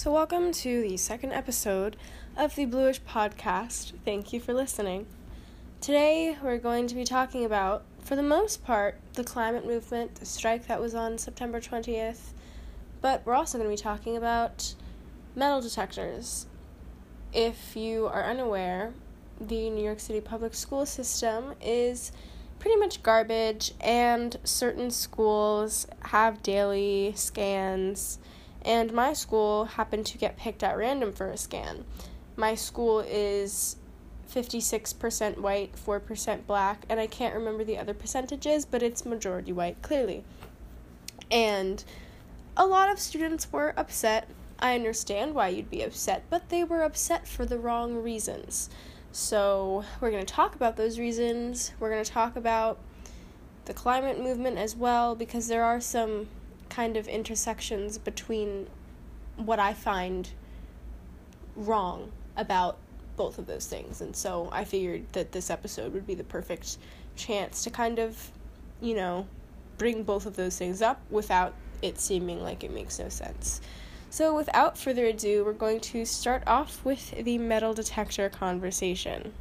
So, welcome to the second episode of the Bluish Podcast. Thank you for listening. Today, we're going to be talking about, for the most part, the climate movement, the strike that was on September 20th, but we're also going to be talking about metal detectors. If you are unaware, the New York City public school system is pretty much garbage, and certain schools have daily scans and my school happened to get picked at random for a scan. My school is 56% white, 4% black, and I can't remember the other percentages, but it's majority white, clearly. And a lot of students were upset. I understand why you'd be upset, but they were upset for the wrong reasons. So, we're going to talk about those reasons. We're going to talk about the climate movement as well, because there are some kind of intersections between what I find wrong about both of those things. And so I figured that this episode would be the perfect chance to kind of, you know, bring both of those things up without it seeming like it makes no sense. So, without further ado, we're going to start off with the metal detector conversation.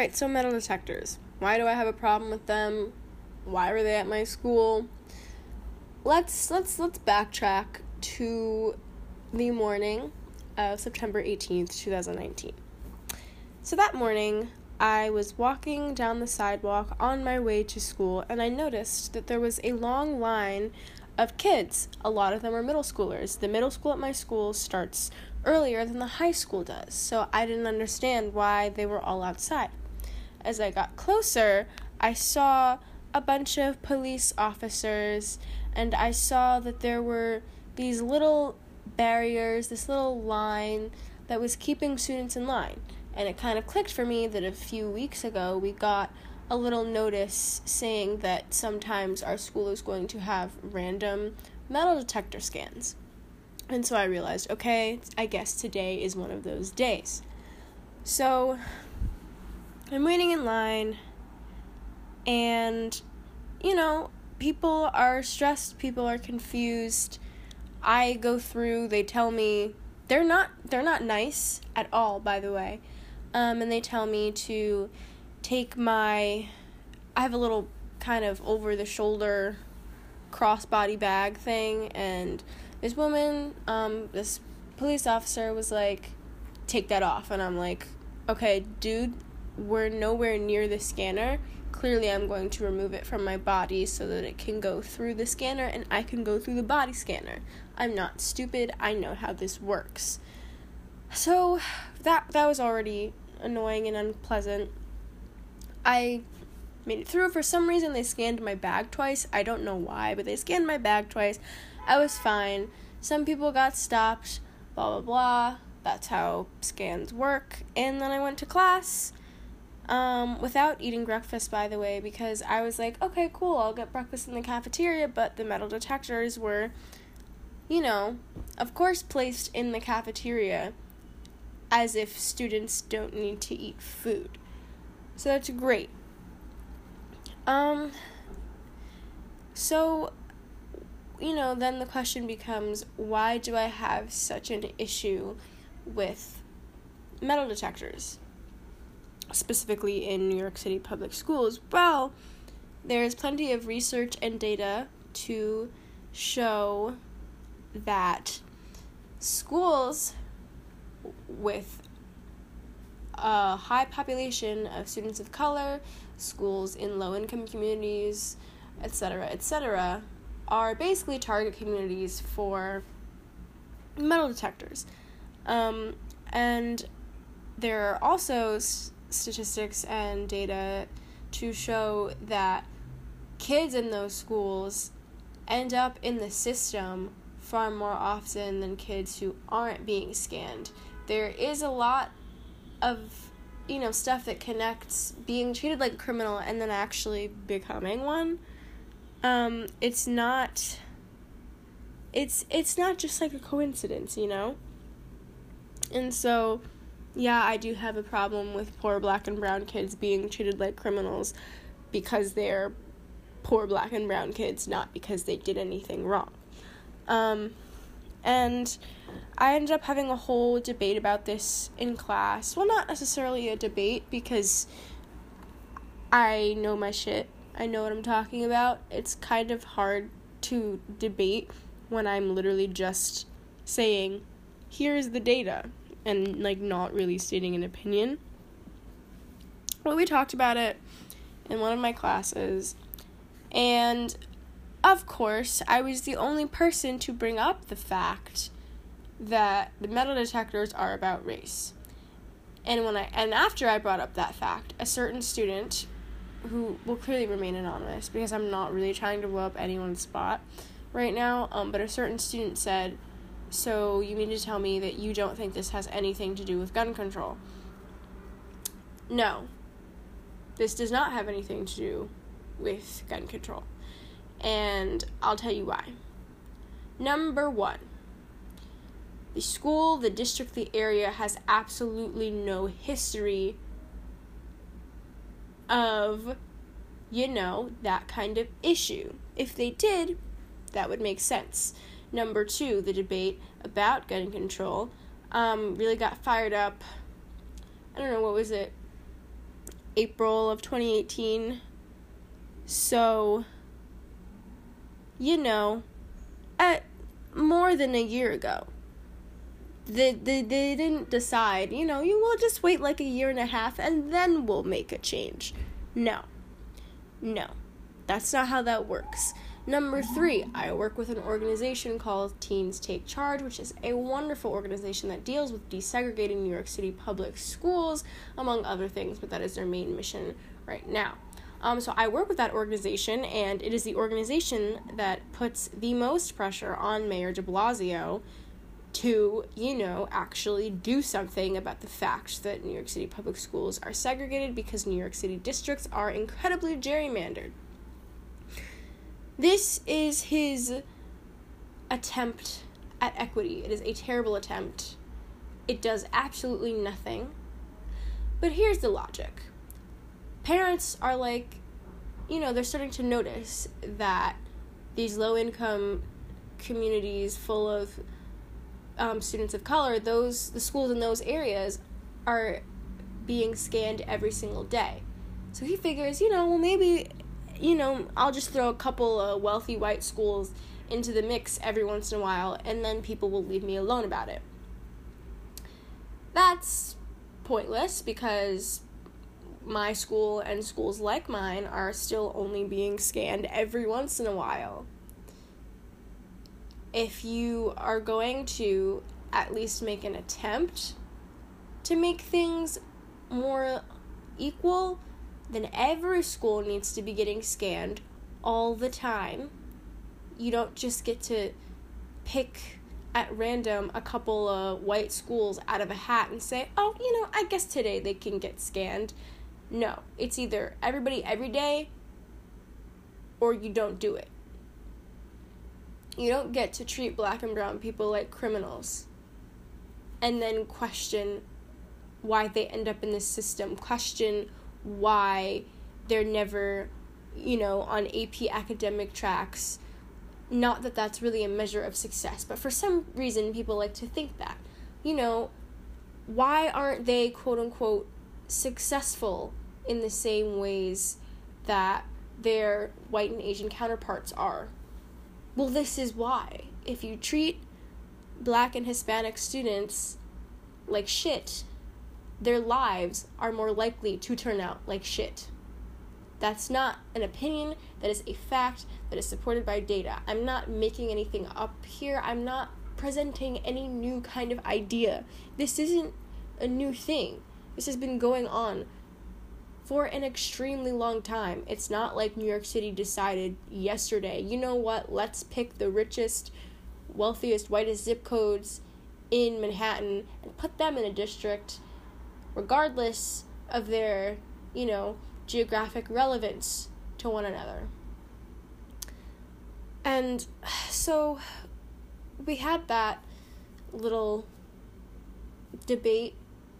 Alright, so metal detectors. Why do I have a problem with them? Why were they at my school? Let's let's let's backtrack to the morning of September 18th, 2019. So that morning, I was walking down the sidewalk on my way to school and I noticed that there was a long line of kids. A lot of them are middle schoolers. The middle school at my school starts earlier than the high school does, so I didn't understand why they were all outside as I got closer, I saw a bunch of police officers and I saw that there were these little barriers, this little line that was keeping students in line. And it kind of clicked for me that a few weeks ago we got a little notice saying that sometimes our school is going to have random metal detector scans. And so I realized, okay, I guess today is one of those days. So I'm waiting in line, and you know, people are stressed, people are confused. I go through, they tell me they're not they're not nice at all, by the way. Um, and they tell me to take my I have a little kind of over the shoulder crossbody bag thing and this woman um this police officer was like take that off and I'm like okay dude we're nowhere near the scanner, clearly I'm going to remove it from my body so that it can go through the scanner and I can go through the body scanner. I'm not stupid. I know how this works. So that that was already annoying and unpleasant. I made it through. For some reason they scanned my bag twice. I don't know why, but they scanned my bag twice. I was fine. Some people got stopped, blah blah blah. That's how scans work. And then I went to class um, without eating breakfast, by the way, because I was like, okay, cool, I'll get breakfast in the cafeteria, but the metal detectors were, you know, of course, placed in the cafeteria as if students don't need to eat food. So that's great. Um, so, you know, then the question becomes why do I have such an issue with metal detectors? Specifically in New York City public schools, well, there's plenty of research and data to show that schools with a high population of students of color, schools in low income communities, etc., etc., are basically target communities for metal detectors. Um, and there are also statistics and data to show that kids in those schools end up in the system far more often than kids who aren't being scanned. There is a lot of you know stuff that connects being treated like a criminal and then actually becoming one. Um, it's not it's it's not just like a coincidence, you know? And so yeah, I do have a problem with poor black and brown kids being treated like criminals because they're poor black and brown kids, not because they did anything wrong. Um, and I ended up having a whole debate about this in class. Well, not necessarily a debate because I know my shit. I know what I'm talking about. It's kind of hard to debate when I'm literally just saying, here's the data, and like not really stating an opinion. Well, we talked about it in one of my classes, and of course, I was the only person to bring up the fact that the metal detectors are about race. And when I and after I brought up that fact, a certain student who will clearly remain anonymous because I'm not really trying to blow up anyone's spot right now, um, but a certain student said, So you mean to tell me that you don't think this has anything to do with gun control? No. This does not have anything to do with gun control. And I'll tell you why. Number one, the school, the district, the area has absolutely no history of, you know, that kind of issue. If they did, that would make sense. Number two, the debate about gun control um, really got fired up. I don't know, what was it? April of 2018. So, you know, at more than a year ago. They, they, they didn't decide, you know, you will just wait like a year and a half and then we'll make a change. No. No. That's not how that works. Number three, I work with an organization called Teens Take Charge, which is a wonderful organization that deals with desegregating New York City public schools, among other things, but that is their main mission right now. Um, so I work with that organization, and it is the organization that puts the most pressure on Mayor de Blasio to, you know, actually do something about the fact that New York City public schools are segregated because New York City districts are incredibly gerrymandered. This is his attempt at equity. It is a terrible attempt. It does absolutely nothing. But here's the logic parents are like, you know, they're starting to notice that these low income communities full of um, students of color, those the schools in those areas are being scanned every single day. So he figures, you know, well maybe, you know, I'll just throw a couple of wealthy white schools into the mix every once in a while, and then people will leave me alone about it. That's pointless because my school and schools like mine are still only being scanned every once in a while. If you are going to at least make an attempt to make things more equal, then every school needs to be getting scanned all the time. You don't just get to pick at random a couple of white schools out of a hat and say, oh, you know, I guess today they can get scanned. No, it's either everybody every day or you don't do it. You don't get to treat black and brown people like criminals and then question why they end up in this system, question why they're never, you know, on AP academic tracks. Not that that's really a measure of success, but for some reason people like to think that. You know, why aren't they quote unquote successful in the same ways that their white and Asian counterparts are. Well, this is why. If you treat black and Hispanic students like shit, their lives are more likely to turn out like shit. That's not an opinion, that is a fact that is supported by data. I'm not making anything up here. I'm not presenting any new kind of idea. This isn't a new thing. This has been going on for an extremely long time. It's not like New York City decided yesterday, you know what, let's pick the richest, wealthiest, whitest zip codes in Manhattan and put them in a district, regardless of their, you know, geographic relevance to one another. And so we had that little debate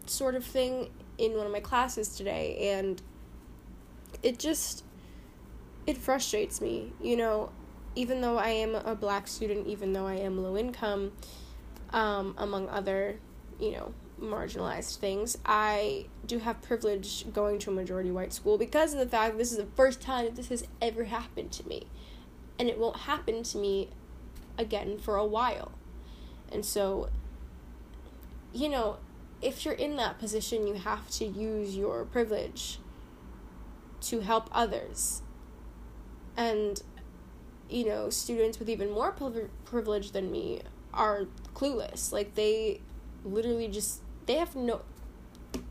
sort of thing in one of my classes today and it just it frustrates me. You know, even though I am a black student, even though I am low income, um, among other, you know, marginalized things, I do have privilege going to a majority white school because of the fact this is the first time that this has ever happened to me. And it won't happen to me again for a while. And so, you know, if you're in that position, you have to use your privilege to help others. And, you know, students with even more privilege than me are clueless. Like, they literally just, they have no,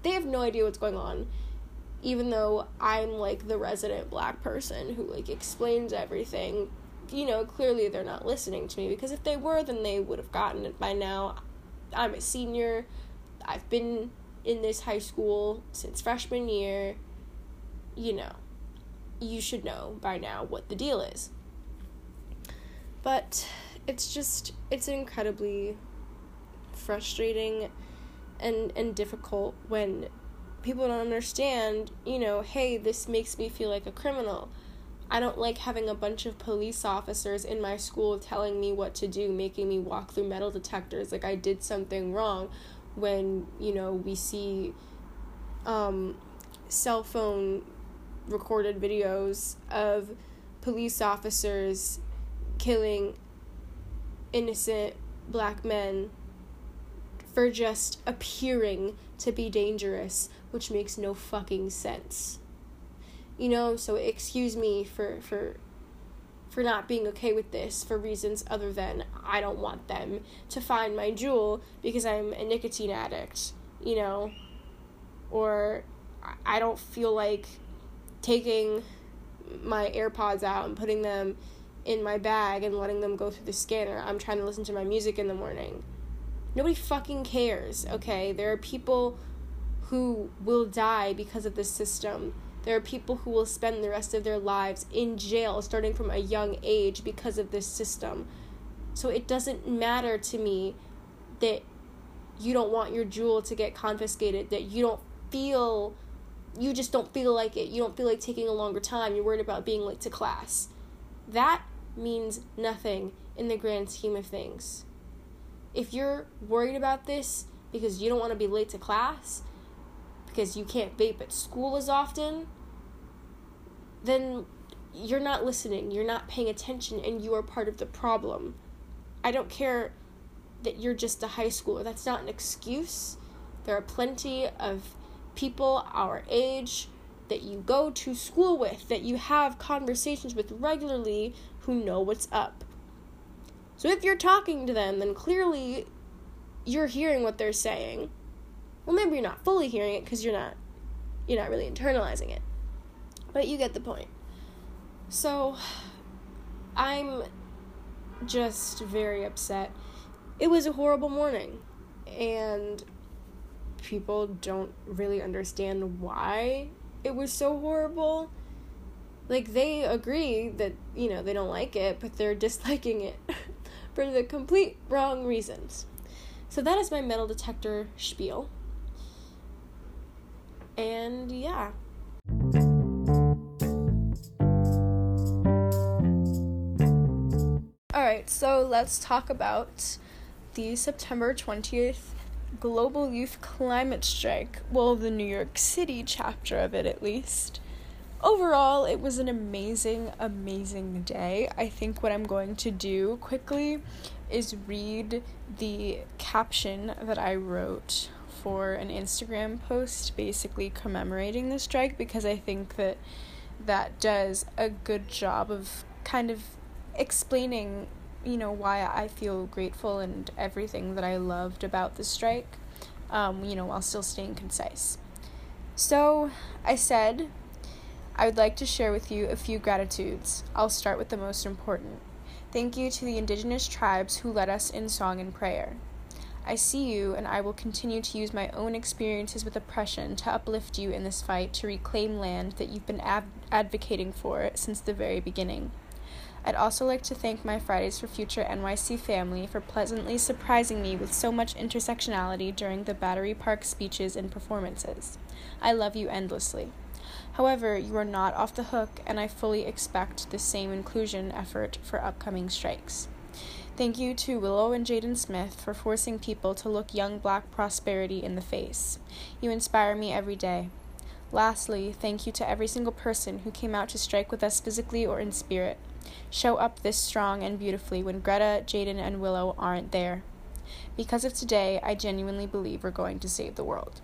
they have no idea what's going on. Even though I'm like the resident black person who like explains everything, you know, clearly they're not listening to me because if they were, then they would have gotten it by now. I'm a senior. I've been in this high school since freshman year. You know, you should know by now what the deal is. But it's just, it's incredibly frustrating and, and difficult when people don't understand, you know, hey, this makes me feel like a criminal. I don't like having a bunch of police officers in my school telling me what to do, making me walk through metal detectors like I did something wrong when, you know, we see um, cell phone recorded videos of police officers killing innocent black men for just appearing to be dangerous, which makes no fucking sense. You know, so excuse me for for for not being okay with this for reasons other than I don't want them to find my Juul because I'm a nicotine addict, you know, or I don't feel like taking my AirPods out and putting them in my bag and letting them go through the scanner. I'm trying to listen to my music in the morning. Nobody fucking cares, okay? There are people who will die because of this system. There are people who will spend the rest of their lives in jail starting from a young age because of this system. So it doesn't matter to me that you don't want your Juul to get confiscated, that you don't feel you just don't feel like it. You don't feel like taking a longer time. You're worried about being late to class. That means nothing in the grand scheme of things. If you're worried about this because you don't want to be late to class, because you can't vape at school as often, then you're not listening, you're not paying attention, and you are part of the problem. I don't care that you're just a high schooler, that's not an excuse. There are plenty of people our age that you go to school with, that you have conversations with regularly who know what's up. So if you're talking to them, then clearly you're hearing what they're saying. Well, maybe you're not fully hearing it because you're not you're not really internalizing it. But you get the point. So I'm just very upset. It was a horrible morning and people don't really understand why it was so horrible. Like they agree that, you know, they don't like it, but they're disliking it for the complete wrong reasons. So that is my metal detector spiel. And yeah. Alright, so let's talk about the September 20th Global Youth Climate Strike. Well, the New York City chapter of it, at least. Overall, it was an amazing, amazing day. I think what I'm going to do quickly is read the caption that I wrote for an Instagram post basically commemorating the strike because I think that that does a good job of kind of explaining you know why I feel grateful and everything that I loved about the strike, um, you know, while still staying concise. So I said I would like to share with you a few gratitudes. I'll start with the most important. Thank you to the indigenous tribes who led us in song and prayer. I see you, and I will continue to use my own experiences with oppression to uplift you in this fight to reclaim land that you've been ab- advocating for since the very beginning. I'd also like to thank my Fridays for Future NYC family for pleasantly surprising me with so much intersectionality during the Battery Park speeches and performances. I love you endlessly. However, you are not off the hook, and I fully expect the same inclusion effort for upcoming strikes. Thank you to Willow and Jaden Smith for forcing people to look young black prosperity in the face. You inspire me every day. Lastly, thank you to every single person who came out to strike with us physically or in spirit. Show up this strong and beautifully when Greta, Jaden, and Willow aren't there. Because of today, I genuinely believe we're going to save the world.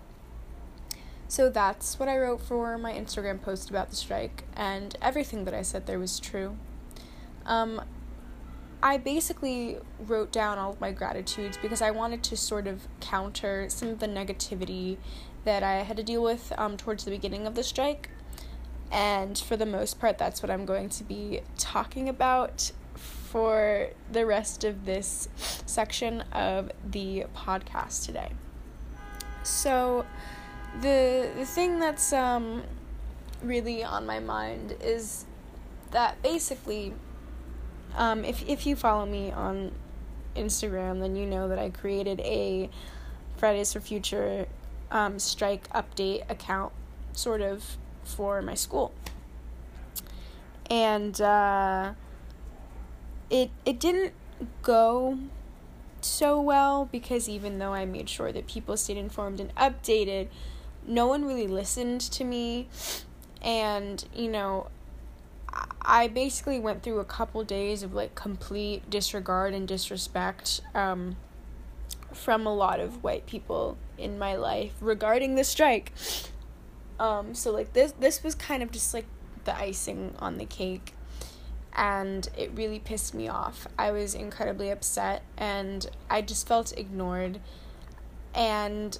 So that's what I wrote for my Instagram post about the strike, and everything that I said there was true. Um, I basically wrote down all of my gratitudes because I wanted to sort of counter some of the negativity that I had to deal with um, towards the beginning of the strike. And for the most part, that's what I'm going to be talking about for the rest of this section of the podcast today. So, the the thing that's um, really on my mind is that basically, um, if if you follow me on Instagram, then you know that I created a Fridays for Future um, strike update account, sort of for my school, and uh, it it didn't go so well because even though I made sure that people stayed informed and updated, no one really listened to me and you know I basically went through a couple days of like complete disregard and disrespect um, from a lot of white people in my life regarding the strike. Um, so like this this was kind of just like the icing on the cake and it really pissed me off. I was incredibly upset and I just felt ignored and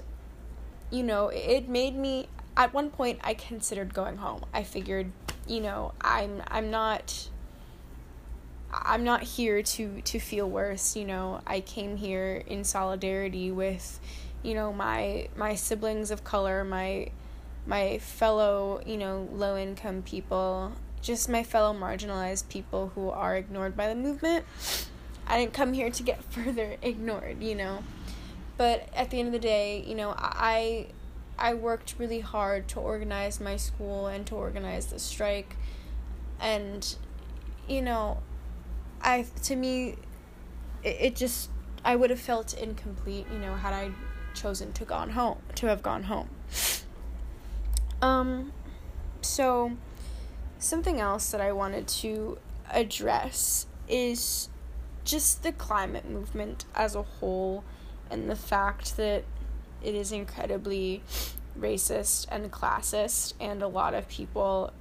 you know, it made me at one point I considered going home. I figured, you know, I'm I'm not I'm not here to to feel worse, you know. I came here in solidarity with, you know, my my siblings of color, my my fellow, you know, low income people, just my fellow marginalized people who are ignored by the movement. I didn't come here to get further ignored, you know. But at the end of the day, you know, I I worked really hard to organize my school and to organize the strike and you know, I to me it, it just I would have felt incomplete, you know, had I chosen to gone home to have gone home. Um so something else that I wanted to address is just the climate movement as a whole and the fact that it is incredibly racist and classist, and a lot of people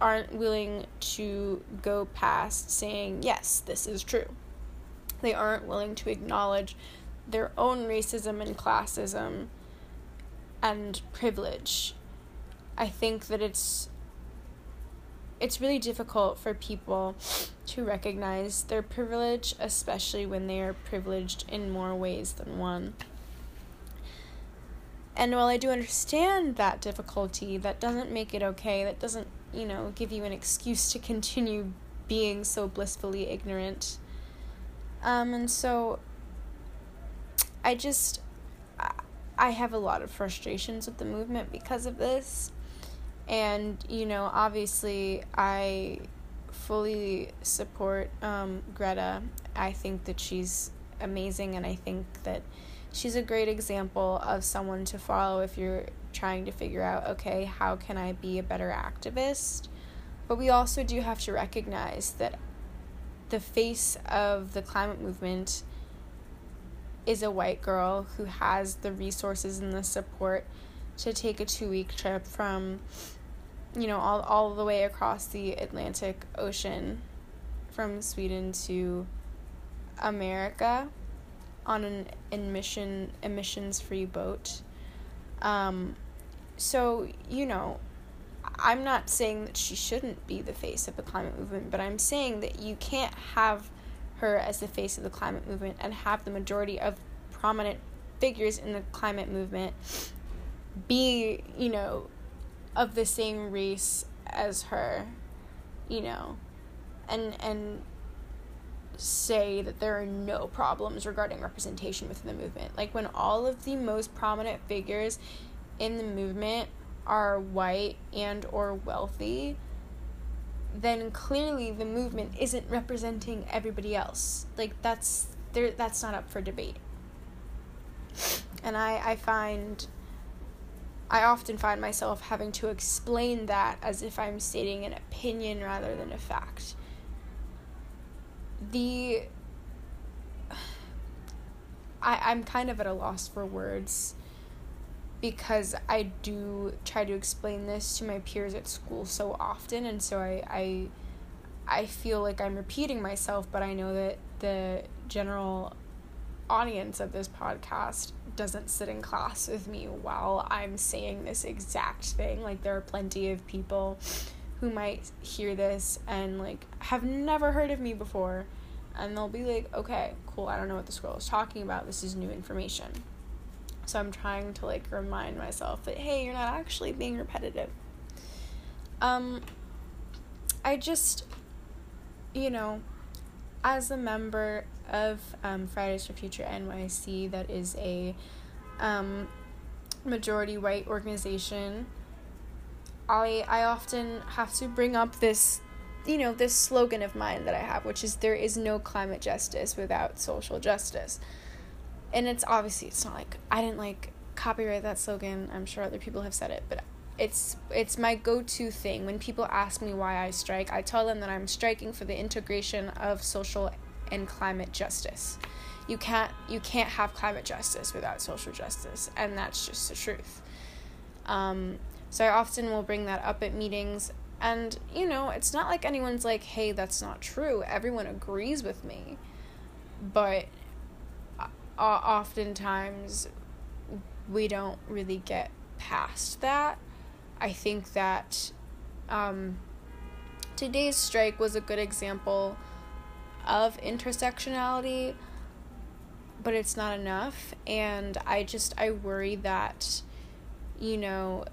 aren't willing to go past saying, yes, this is true. They aren't willing to acknowledge their own racism and classism and privilege. I think that it's it's really difficult for people to recognize their privilege, especially when they are privileged in more ways than one. And while I do understand that difficulty, that doesn't make it okay. That doesn't, you know, give you an excuse to continue being so blissfully ignorant. Um, and so I just, I have a lot of frustrations with the movement because of this. And, you know, obviously, I fully support um, Greta. I think that she's amazing, and I think that she's a great example of someone to follow if you're trying to figure out, okay, how can I be a better activist? But we also do have to recognize that the face of the climate movement is a white girl who has the resources and the support to take a two week trip from you know, all, all the way across the Atlantic Ocean from Sweden to America on an emission emissions free boat. Um, so, you know, I'm not saying that she shouldn't be the face of the climate movement, but I'm saying that you can't have her as the face of the climate movement and have the majority of prominent figures in the climate movement be, you know, of the same race as her, you know. and and say that there are no problems regarding representation within the movement. Like when all of the most prominent figures in the movement are white and or wealthy, then clearly the movement isn't representing everybody else. Like that's there that's not up for debate. And I I find I often find myself having to explain that as if I'm stating an opinion rather than a fact. The I, I'm kind of at a loss for words because I do try to explain this to my peers at school so often and so I I I feel like I'm repeating myself, but I know that the general audience of this podcast doesn't sit in class with me while I'm saying this exact thing. Like there are plenty of people who might hear this and like have never heard of me before and they'll be like, "Okay, cool. I don't know what this girl is talking about. This is new information." So I'm trying to like remind myself that hey, you're not actually being repetitive. Um I just you know, as a member of um, Fridays for Future NYC, that is a um, majority white organization, I I often have to bring up this, you know, this slogan of mine that I have, which is there is no climate justice without social justice and it's obviously it's not like I didn't like copyright that slogan. I'm sure other people have said it, but it's it's my go-to thing when people ask me why I strike. I tell them that I'm striking for the integration of social and climate justice. You can't you can't have climate justice without social justice, and that's just the truth. Um, so I often will bring that up at meetings, and you know, it's not like anyone's like, "Hey, that's not true." Everyone agrees with me, but oftentimes we don't really get past that. I think that um, today's strike was a good example of intersectionality, but it's not enough. And I just, I worry that, you know,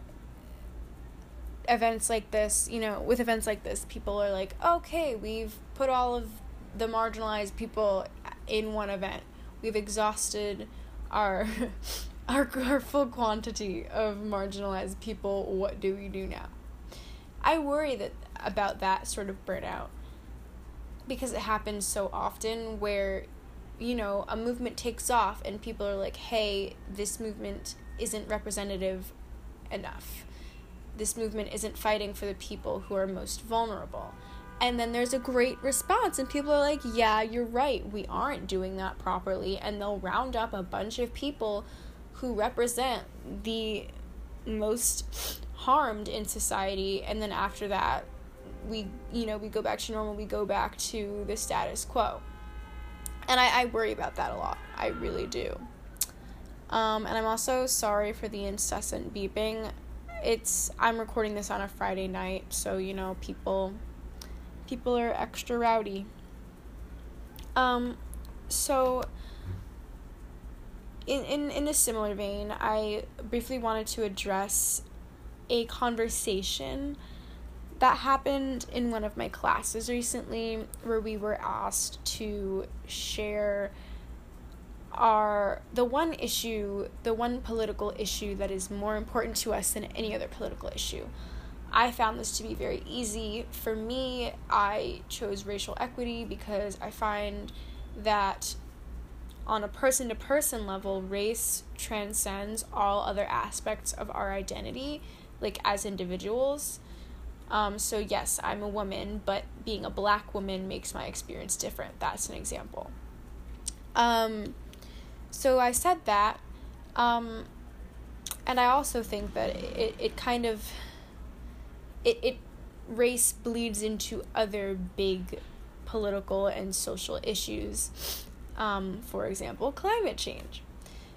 events like this, you know, with events like this, people are like, okay, we've put all of the marginalized people in one event we've exhausted our our, our full quantity of marginalized people what do we do now? I worry that about that sort of burnout because it happens so often where you know a movement takes off and people are like hey this movement isn't representative enough. This movement isn't fighting for the people who are most vulnerable. And then there's a great response and people are like yeah you're right. We aren't doing that properly. And they'll round up a bunch of people who represent the most harmed in society and then after that we you know we go back to normal we go back to the status quo. And i, I worry about that a lot. I really do. Um, and i'm also sorry for the incessant beeping. It's i'm recording this on a friday night so you know people people are extra rowdy. Um, so in, in, in a similar vein, I briefly wanted to address a conversation that happened in one of my classes recently where we were asked to share our the one issue the one political issue that is more important to us than any other political issue I found this to be very easy. For me, I chose racial equity because I find that on a person to person level, race transcends all other aspects of our identity, like as individuals. Um, so, yes, I'm a woman, but being a black woman makes my experience different. That's an example. Um, so, I said that. Um, and I also think that it, it kind of it, it race bleeds into other big political and social issues. Um, for example, climate change.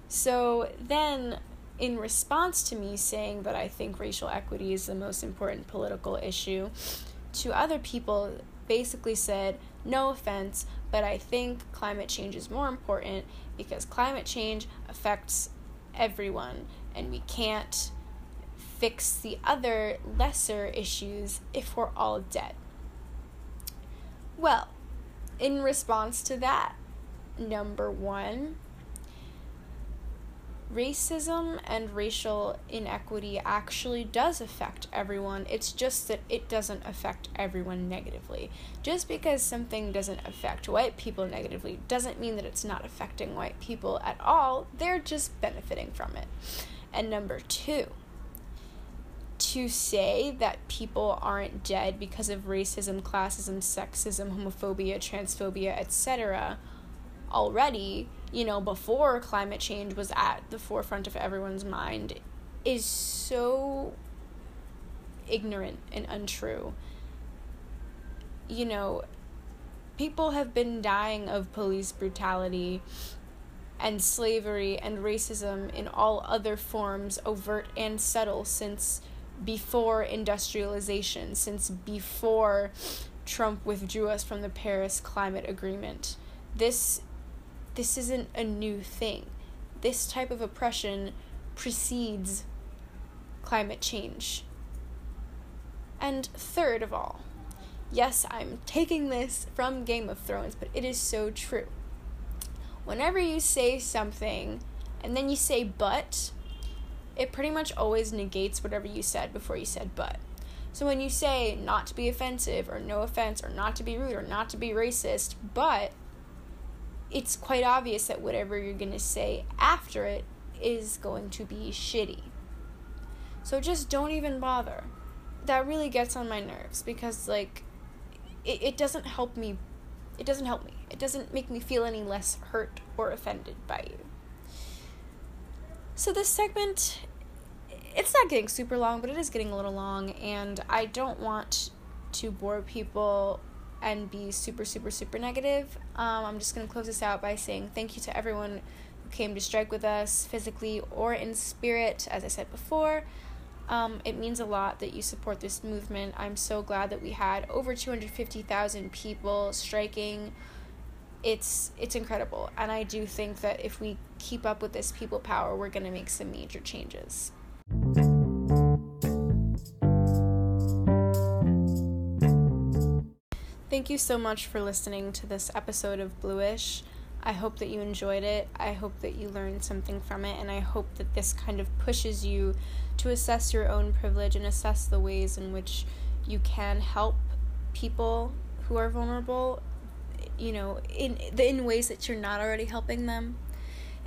So then, in response to me saying that I think racial equity is the most important political issue, to other people basically said, no offense, but I think climate change is more important because climate change affects everyone and we can't fix the other lesser issues if we're all dead. Well, in response to that, number one, racism and racial inequity actually does affect everyone. It's just that it doesn't affect everyone negatively. Just because something doesn't affect white people negatively doesn't mean that it's not affecting white people at all. They're just benefiting from it. And number two, to say that people aren't dead because of racism, classism, sexism, homophobia, transphobia, etc., already, you know, before climate change was at the forefront of everyone's mind, is so ignorant and untrue. You know, people have been dying of police brutality and slavery and racism in all other forms, overt and subtle, since before industrialization, since before Trump withdrew us from the Paris Climate Agreement. This this isn't a new thing. This type of oppression precedes climate change. And third of all, yes, I'm taking this from Game of Thrones, but it is so true. Whenever you say something and then you say but, it pretty much always negates whatever you said before you said but. So when you say not to be offensive or no offense or not to be rude or not to be racist, but it's quite obvious that whatever you're going to say after it is going to be shitty. So just don't even bother. That really gets on my nerves because, like, it, it doesn't help me. It doesn't help me. It doesn't make me feel any less hurt or offended by you. So this segment it's not getting super long, but it is getting a little long and I don't want to bore people and be super super super negative. Um, I'm just going to close this out by saying thank you to everyone who came to strike with us physically or in spirit as I said before. Um, it means a lot that you support this movement. I'm so glad that we had over 250,000 people striking it's it's incredible and i do think that if we keep up with this people power we're going to make some major changes Thank you so much for listening to this episode of Bluish. I hope that you enjoyed it. I hope that you learned something from it, and I hope that this kind of pushes you to assess your own privilege and assess the ways in which you can help people who are vulnerable you know, in in ways that you're not already helping them.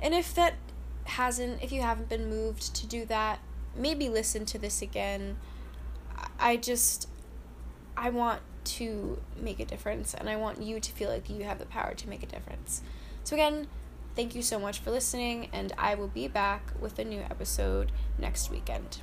And if that hasn't, if you haven't been moved to do that, maybe listen to this again. I just, I want to make a difference, and I want you to feel like you have the power to make a difference. So, again, thank you so much for listening, and I will be back with a new episode next weekend.